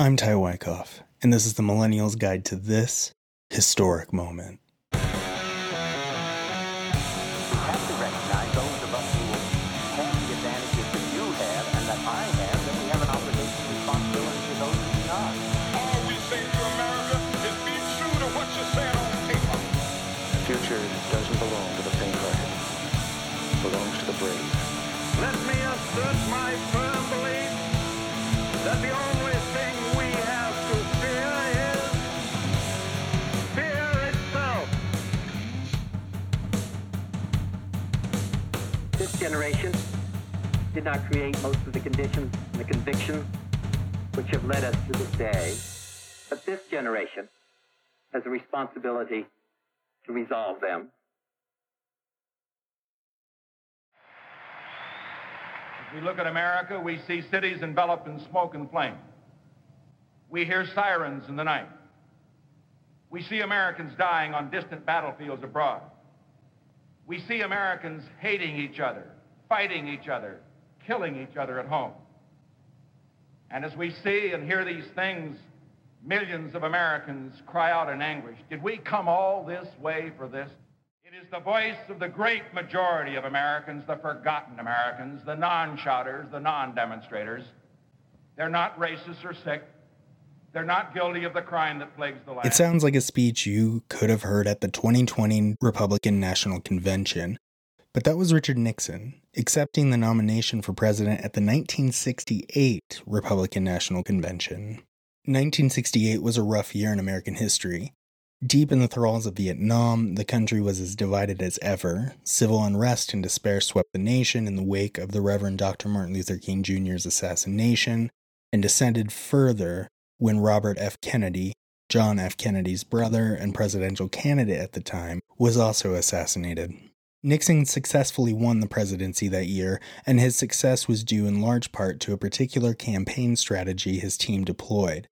I'm Ty Wyckoff, and this is the Millennials Guide to this historic moment. Generation did not create most of the conditions and the convictions which have led us to this day. But this generation has a responsibility to resolve them. As we look at America, we see cities enveloped in smoke and flame. We hear sirens in the night. We see Americans dying on distant battlefields abroad. We see Americans hating each other, fighting each other, killing each other at home. And as we see and hear these things, millions of Americans cry out in anguish Did we come all this way for this? It is the voice of the great majority of Americans, the forgotten Americans, the non shouters, the non demonstrators. They're not racist or sick. They're not guilty of the crime that plagues the land. It sounds like a speech you could have heard at the 2020 Republican National Convention, but that was Richard Nixon accepting the nomination for president at the 1968 Republican National Convention. 1968 was a rough year in American history. Deep in the thralls of Vietnam, the country was as divided as ever. Civil unrest and despair swept the nation in the wake of the Reverend Dr. Martin Luther King Jr.'s assassination, and descended further when Robert F. Kennedy, John F. Kennedy's brother and presidential candidate at the time, was also assassinated. Nixon successfully won the presidency that year, and his success was due in large part to a particular campaign strategy his team deployed.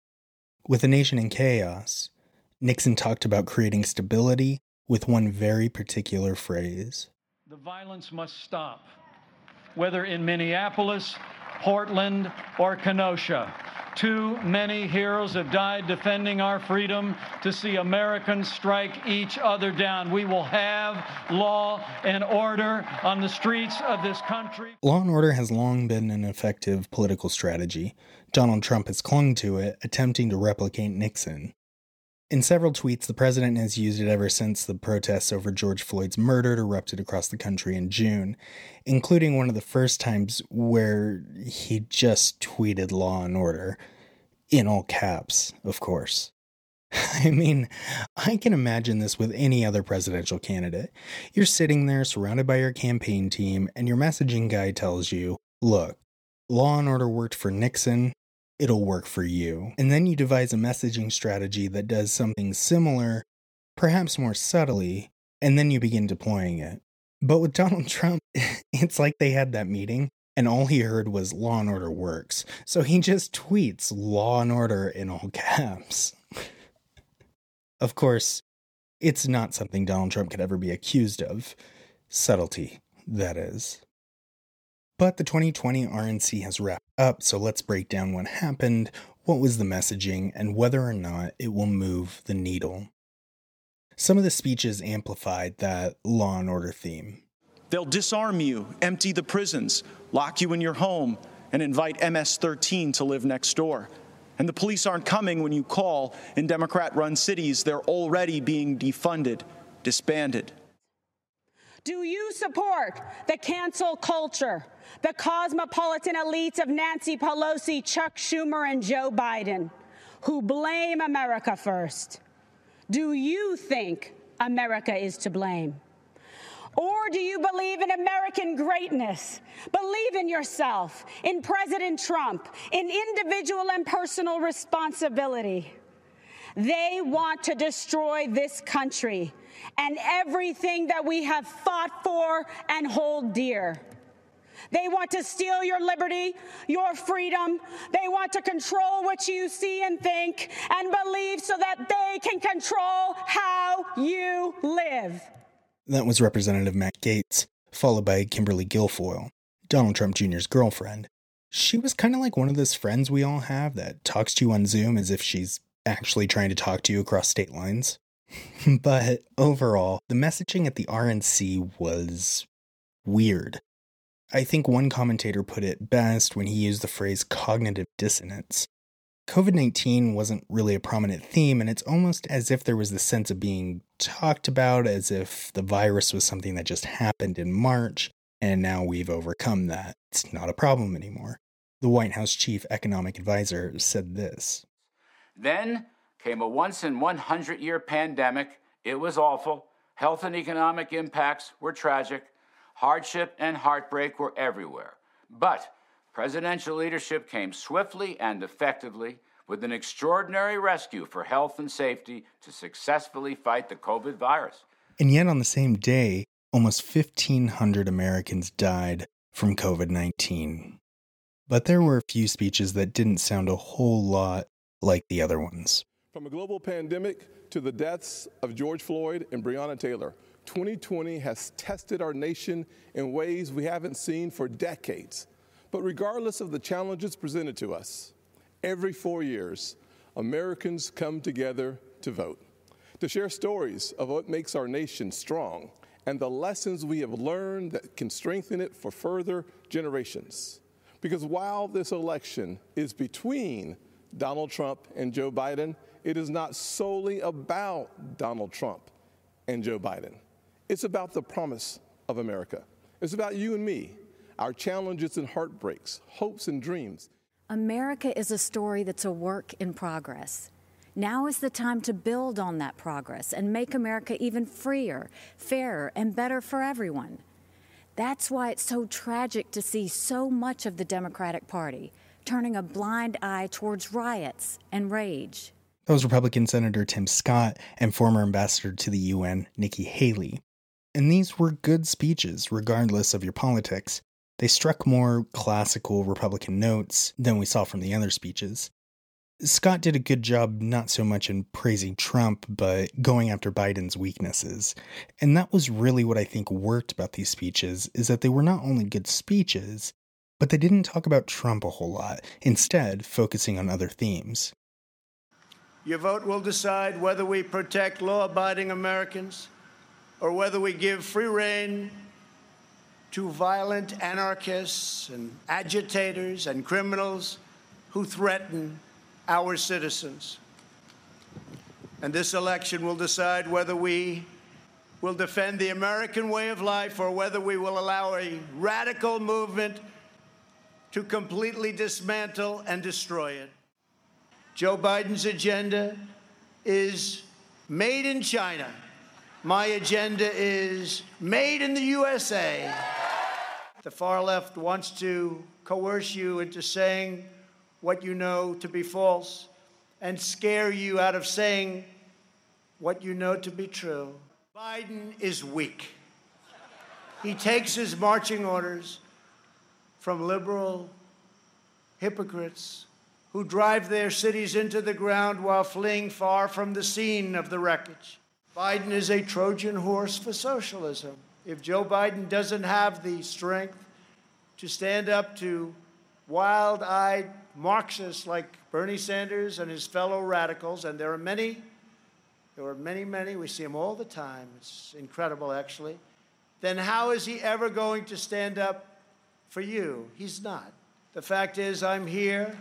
With the nation in chaos, Nixon talked about creating stability with one very particular phrase The violence must stop, whether in Minneapolis, Portland, or Kenosha. Too many heroes have died defending our freedom to see Americans strike each other down. We will have law and order on the streets of this country. Law and order has long been an effective political strategy. Donald Trump has clung to it, attempting to replicate Nixon. In several tweets, the president has used it ever since the protests over George Floyd's murder erupted across the country in June, including one of the first times where he just tweeted law and order. In all caps, of course. I mean, I can imagine this with any other presidential candidate. You're sitting there surrounded by your campaign team, and your messaging guy tells you, look, law and order worked for Nixon, it'll work for you. And then you devise a messaging strategy that does something similar, perhaps more subtly, and then you begin deploying it. But with Donald Trump, it's like they had that meeting and all he heard was law and order works. So he just tweets law and order in all caps. of course, it's not something Donald Trump could ever be accused of. Subtlety, that is. But the 2020 RNC has wrapped up, so let's break down what happened, what was the messaging, and whether or not it will move the needle. Some of the speeches amplified that law and order theme. They'll disarm you, empty the prisons, lock you in your home, and invite MS 13 to live next door. And the police aren't coming when you call. In Democrat run cities, they're already being defunded, disbanded. Do you support the cancel culture the cosmopolitan elites of Nancy Pelosi, Chuck Schumer, and Joe Biden, who blame America first. Do you think America is to blame? Or do you believe in American greatness? Believe in yourself, in President Trump, in individual and personal responsibility. They want to destroy this country and everything that we have fought for and hold dear. They want to steal your liberty, your freedom. They want to control what you see and think and believe so that they can control how you live. That was Representative Matt Gaetz, followed by Kimberly Guilfoyle, Donald Trump Jr.'s girlfriend. She was kind of like one of those friends we all have that talks to you on Zoom as if she's actually trying to talk to you across state lines. but overall, the messaging at the RNC was weird. I think one commentator put it best when he used the phrase cognitive dissonance. COVID 19 wasn't really a prominent theme, and it's almost as if there was the sense of being talked about as if the virus was something that just happened in March, and now we've overcome that. It's not a problem anymore. The White House chief economic advisor said this Then came a once in 100 year pandemic. It was awful. Health and economic impacts were tragic. Hardship and heartbreak were everywhere. But Presidential leadership came swiftly and effectively with an extraordinary rescue for health and safety to successfully fight the COVID virus. And yet, on the same day, almost 1,500 Americans died from COVID 19. But there were a few speeches that didn't sound a whole lot like the other ones. From a global pandemic to the deaths of George Floyd and Breonna Taylor, 2020 has tested our nation in ways we haven't seen for decades. But regardless of the challenges presented to us, every four years, Americans come together to vote, to share stories of what makes our nation strong and the lessons we have learned that can strengthen it for further generations. Because while this election is between Donald Trump and Joe Biden, it is not solely about Donald Trump and Joe Biden. It's about the promise of America. It's about you and me our challenges and heartbreaks, hopes and dreams. America is a story that's a work in progress. Now is the time to build on that progress and make America even freer, fairer, and better for everyone. That's why it's so tragic to see so much of the Democratic Party turning a blind eye towards riots and rage. That was Republican Senator Tim Scott and former ambassador to the UN, Nikki Haley. And these were good speeches, regardless of your politics. They struck more classical Republican notes than we saw from the other speeches. Scott did a good job not so much in praising Trump, but going after Biden's weaknesses. And that was really what I think worked about these speeches is that they were not only good speeches, but they didn't talk about Trump a whole lot, instead focusing on other themes. Your vote will decide whether we protect law-abiding Americans or whether we give free rein to violent anarchists and agitators and criminals who threaten our citizens. And this election will decide whether we will defend the American way of life or whether we will allow a radical movement to completely dismantle and destroy it. Joe Biden's agenda is made in China. My agenda is made in the USA. The far left wants to coerce you into saying what you know to be false and scare you out of saying what you know to be true. Biden is weak. He takes his marching orders from liberal hypocrites who drive their cities into the ground while fleeing far from the scene of the wreckage. Biden is a Trojan horse for socialism. If Joe Biden doesn't have the strength to stand up to wild eyed Marxists like Bernie Sanders and his fellow radicals, and there are many, there are many, many, we see them all the time. It's incredible, actually. Then how is he ever going to stand up for you? He's not. The fact is, I'm here.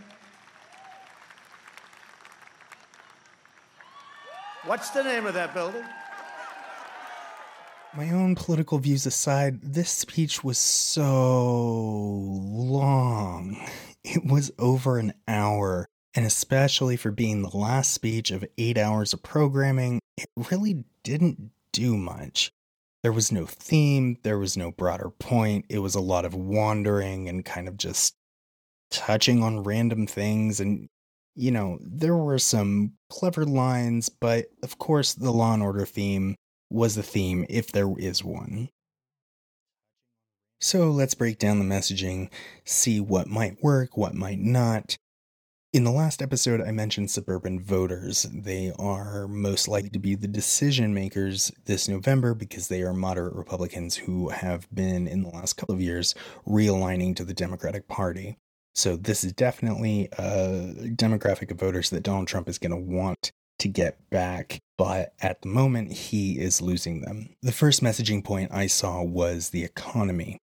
What's the name of that building? My own political views aside, this speech was so long. It was over an hour, and especially for being the last speech of eight hours of programming, it really didn't do much. There was no theme, there was no broader point, it was a lot of wandering and kind of just touching on random things and you know, there were some clever lines, but of course, the Law and Order theme was the theme, if there is one. So let's break down the messaging, see what might work, what might not. In the last episode, I mentioned suburban voters. They are most likely to be the decision makers this November because they are moderate Republicans who have been, in the last couple of years, realigning to the Democratic Party. So this is definitely a demographic of voters that Donald Trump is going to want to get back, but at the moment he is losing them. The first messaging point I saw was the economy.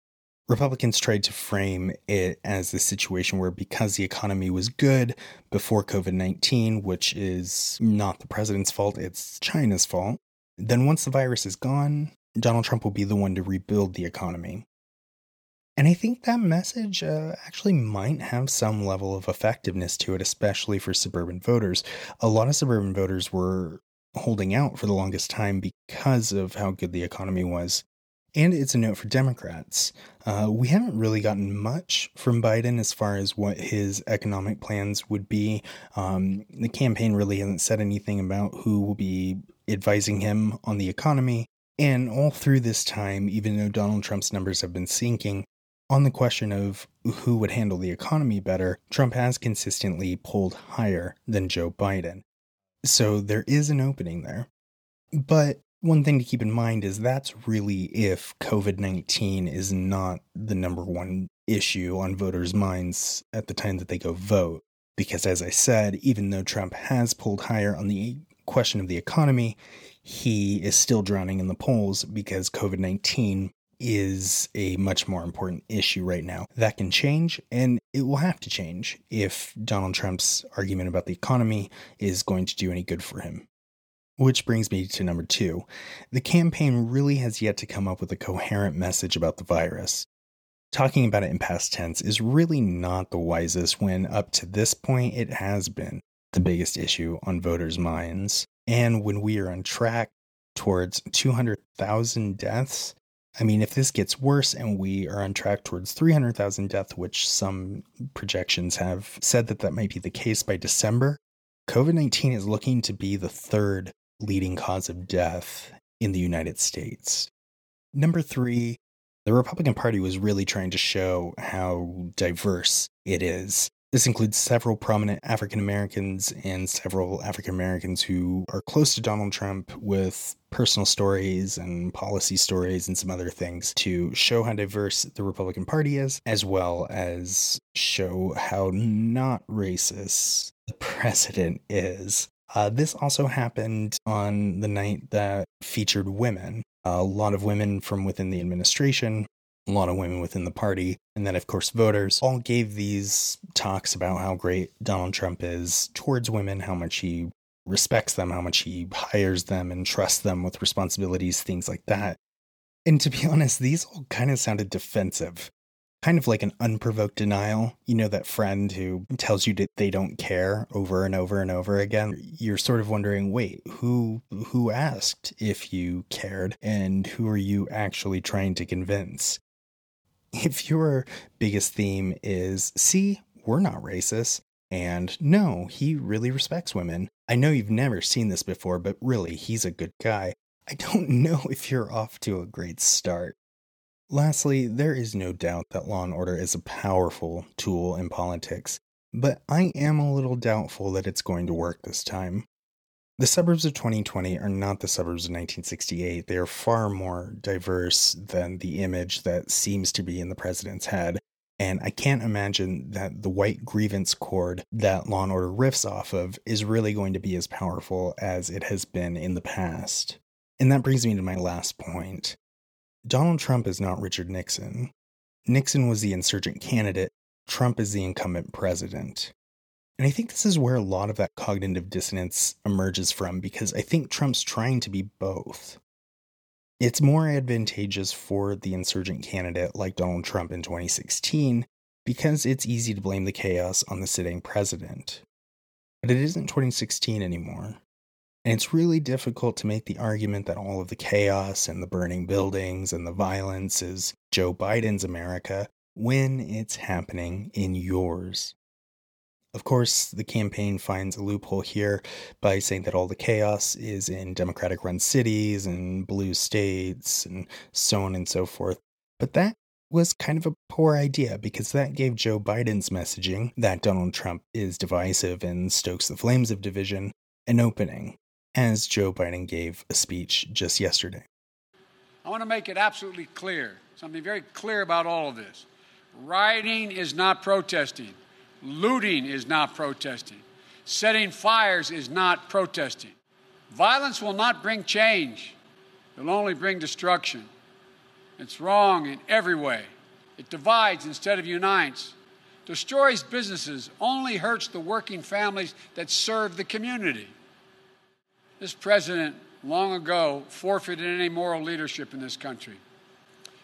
Republicans tried to frame it as the situation where because the economy was good before COVID 19, which is not the president's fault, it's China's fault, then once the virus is gone, Donald Trump will be the one to rebuild the economy. And I think that message uh, actually might have some level of effectiveness to it, especially for suburban voters. A lot of suburban voters were holding out for the longest time because of how good the economy was. And it's a note for Democrats. Uh, we haven't really gotten much from Biden as far as what his economic plans would be. Um, the campaign really hasn't said anything about who will be advising him on the economy. And all through this time, even though Donald Trump's numbers have been sinking, on the question of who would handle the economy better, Trump has consistently pulled higher than Joe Biden. So there is an opening there. But one thing to keep in mind is that's really if COVID 19 is not the number one issue on voters' minds at the time that they go vote. Because as I said, even though Trump has pulled higher on the question of the economy, he is still drowning in the polls because COVID 19 is a much more important issue right now. That can change, and it will have to change if Donald Trump's argument about the economy is going to do any good for him. Which brings me to number two. The campaign really has yet to come up with a coherent message about the virus. Talking about it in past tense is really not the wisest when, up to this point, it has been the biggest issue on voters' minds. And when we are on track towards 200,000 deaths, I mean, if this gets worse and we are on track towards 300,000 deaths, which some projections have said that that might be the case by December, COVID 19 is looking to be the third leading cause of death in the United States. Number three, the Republican Party was really trying to show how diverse it is. This includes several prominent African Americans and several African Americans who are close to Donald Trump with personal stories and policy stories and some other things to show how diverse the Republican Party is, as well as show how not racist the president is. Uh, this also happened on the night that featured women. A lot of women from within the administration, a lot of women within the party, and then, of course, voters all gave these talks about how great Donald Trump is towards women, how much he respects them, how much he hires them and trusts them with responsibilities, things like that. And to be honest, these all kind of sounded defensive kind of like an unprovoked denial. You know, that friend who tells you that they don't care over and over and over again. You're sort of wondering, wait, who who asked if you cared and who are you actually trying to convince? If your biggest theme is, see, we're not racist, and no, he really respects women. I know you've never seen this before, but really, he's a good guy. I don't know if you're off to a great start. Lastly, there is no doubt that law and order is a powerful tool in politics, but I am a little doubtful that it's going to work this time. The suburbs of 2020 are not the suburbs of 1968. They are far more diverse than the image that seems to be in the president's head. And I can't imagine that the white grievance chord that Law and Order riffs off of is really going to be as powerful as it has been in the past. And that brings me to my last point. Donald Trump is not Richard Nixon. Nixon was the insurgent candidate, Trump is the incumbent president. And I think this is where a lot of that cognitive dissonance emerges from because I think Trump's trying to be both. It's more advantageous for the insurgent candidate like Donald Trump in 2016 because it's easy to blame the chaos on the sitting president. But it isn't 2016 anymore. And it's really difficult to make the argument that all of the chaos and the burning buildings and the violence is Joe Biden's America when it's happening in yours. Of course, the campaign finds a loophole here by saying that all the chaos is in Democratic run cities and blue states and so on and so forth. But that was kind of a poor idea because that gave Joe Biden's messaging that Donald Trump is divisive and stokes the flames of division an opening as Joe Biden gave a speech just yesterday. I want to make it absolutely clear something very clear about all of this. Rioting is not protesting. Looting is not protesting. Setting fires is not protesting. Violence will not bring change, it'll only bring destruction. It's wrong in every way. It divides instead of unites, destroys businesses, only hurts the working families that serve the community. This president long ago forfeited any moral leadership in this country.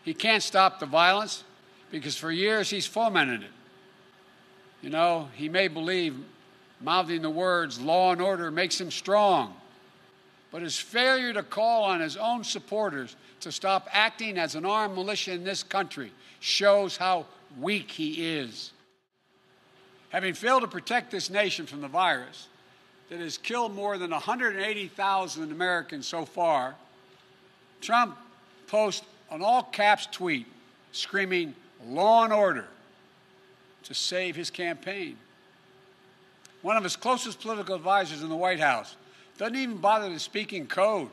He can't stop the violence because for years he's fomented it. You know, he may believe mouthing the words law and order makes him strong, but his failure to call on his own supporters to stop acting as an armed militia in this country shows how weak he is. Having failed to protect this nation from the virus that has killed more than 180,000 Americans so far, Trump posts an all caps tweet screaming, law and order, to save his campaign. One of his closest political advisors in the White House doesn't even bother to speak in code.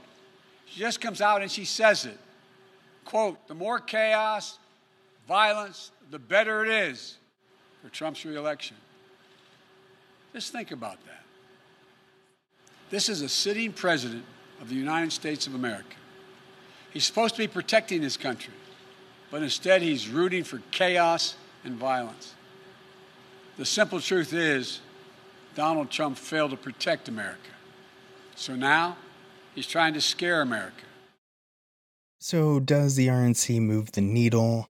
She just comes out and she says it. Quote, the more chaos, violence, the better it is for Trump's reelection. Just think about that. This is a sitting president of the United States of America. He's supposed to be protecting his country, but instead he's rooting for chaos and violence. The simple truth is, Donald Trump failed to protect America. So now he's trying to scare America. So, does the RNC move the needle?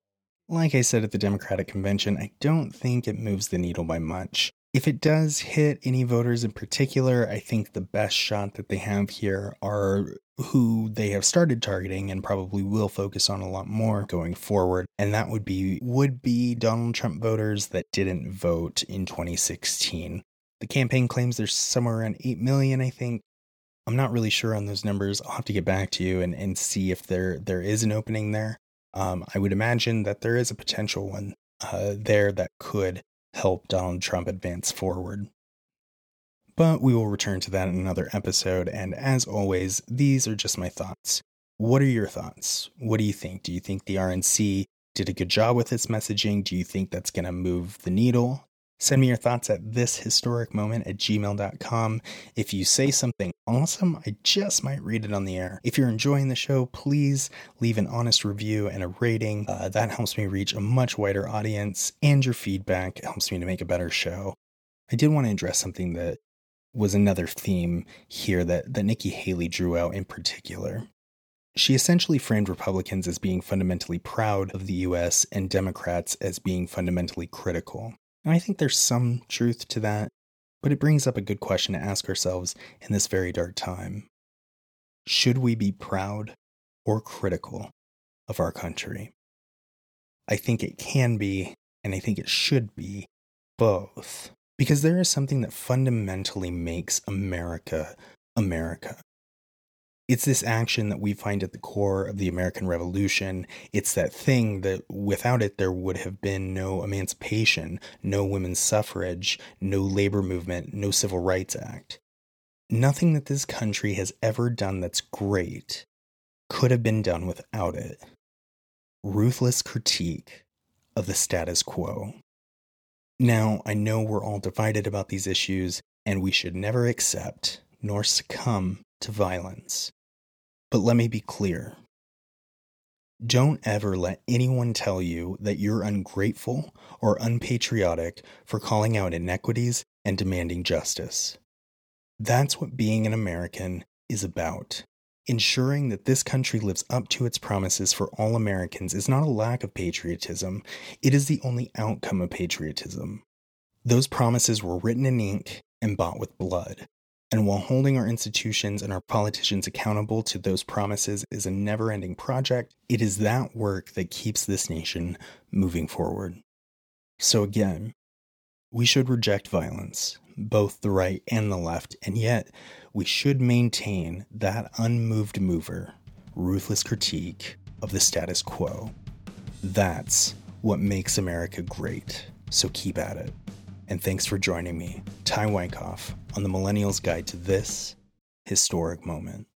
Like I said at the Democratic convention, I don't think it moves the needle by much. If it does hit any voters in particular, I think the best shot that they have here are who they have started targeting and probably will focus on a lot more going forward. And that would be would be Donald Trump voters that didn't vote in 2016. The campaign claims there's somewhere around 8 million, I think. I'm not really sure on those numbers. I'll have to get back to you and, and see if there there is an opening there. Um, I would imagine that there is a potential one uh, there that could help Donald Trump advance forward. But we will return to that in another episode, and as always, these are just my thoughts. What are your thoughts? What do you think? Do you think the RNC did a good job with its messaging? Do you think that's going to move the needle? Send me your thoughts at this historic moment at gmail.com. If you say something awesome, I just might read it on the air. If you're enjoying the show, please leave an honest review and a rating. Uh, that helps me reach a much wider audience, and your feedback helps me to make a better show. I did want to address something that was another theme here that, that Nikki Haley drew out in particular. She essentially framed Republicans as being fundamentally proud of the US and Democrats as being fundamentally critical. And I think there's some truth to that, but it brings up a good question to ask ourselves in this very dark time. Should we be proud or critical of our country? I think it can be, and I think it should be, both. Because there is something that fundamentally makes America America. It's this action that we find at the core of the American Revolution. It's that thing that without it, there would have been no emancipation, no women's suffrage, no labor movement, no Civil Rights Act. Nothing that this country has ever done that's great could have been done without it. Ruthless critique of the status quo. Now, I know we're all divided about these issues, and we should never accept nor succumb to violence. But let me be clear. Don't ever let anyone tell you that you're ungrateful or unpatriotic for calling out inequities and demanding justice. That's what being an American is about. Ensuring that this country lives up to its promises for all Americans is not a lack of patriotism, it is the only outcome of patriotism. Those promises were written in ink and bought with blood. And while holding our institutions and our politicians accountable to those promises is a never ending project, it is that work that keeps this nation moving forward. So, again, we should reject violence, both the right and the left, and yet we should maintain that unmoved mover, ruthless critique of the status quo. That's what makes America great. So keep at it and thanks for joining me, Ty Wyckoff, on the Millennials Guide to this historic moment.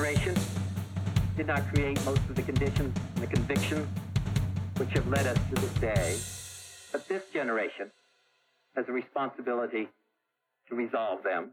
Generation did not create most of the conditions and the convictions which have led us to this day, but this generation has a responsibility to resolve them.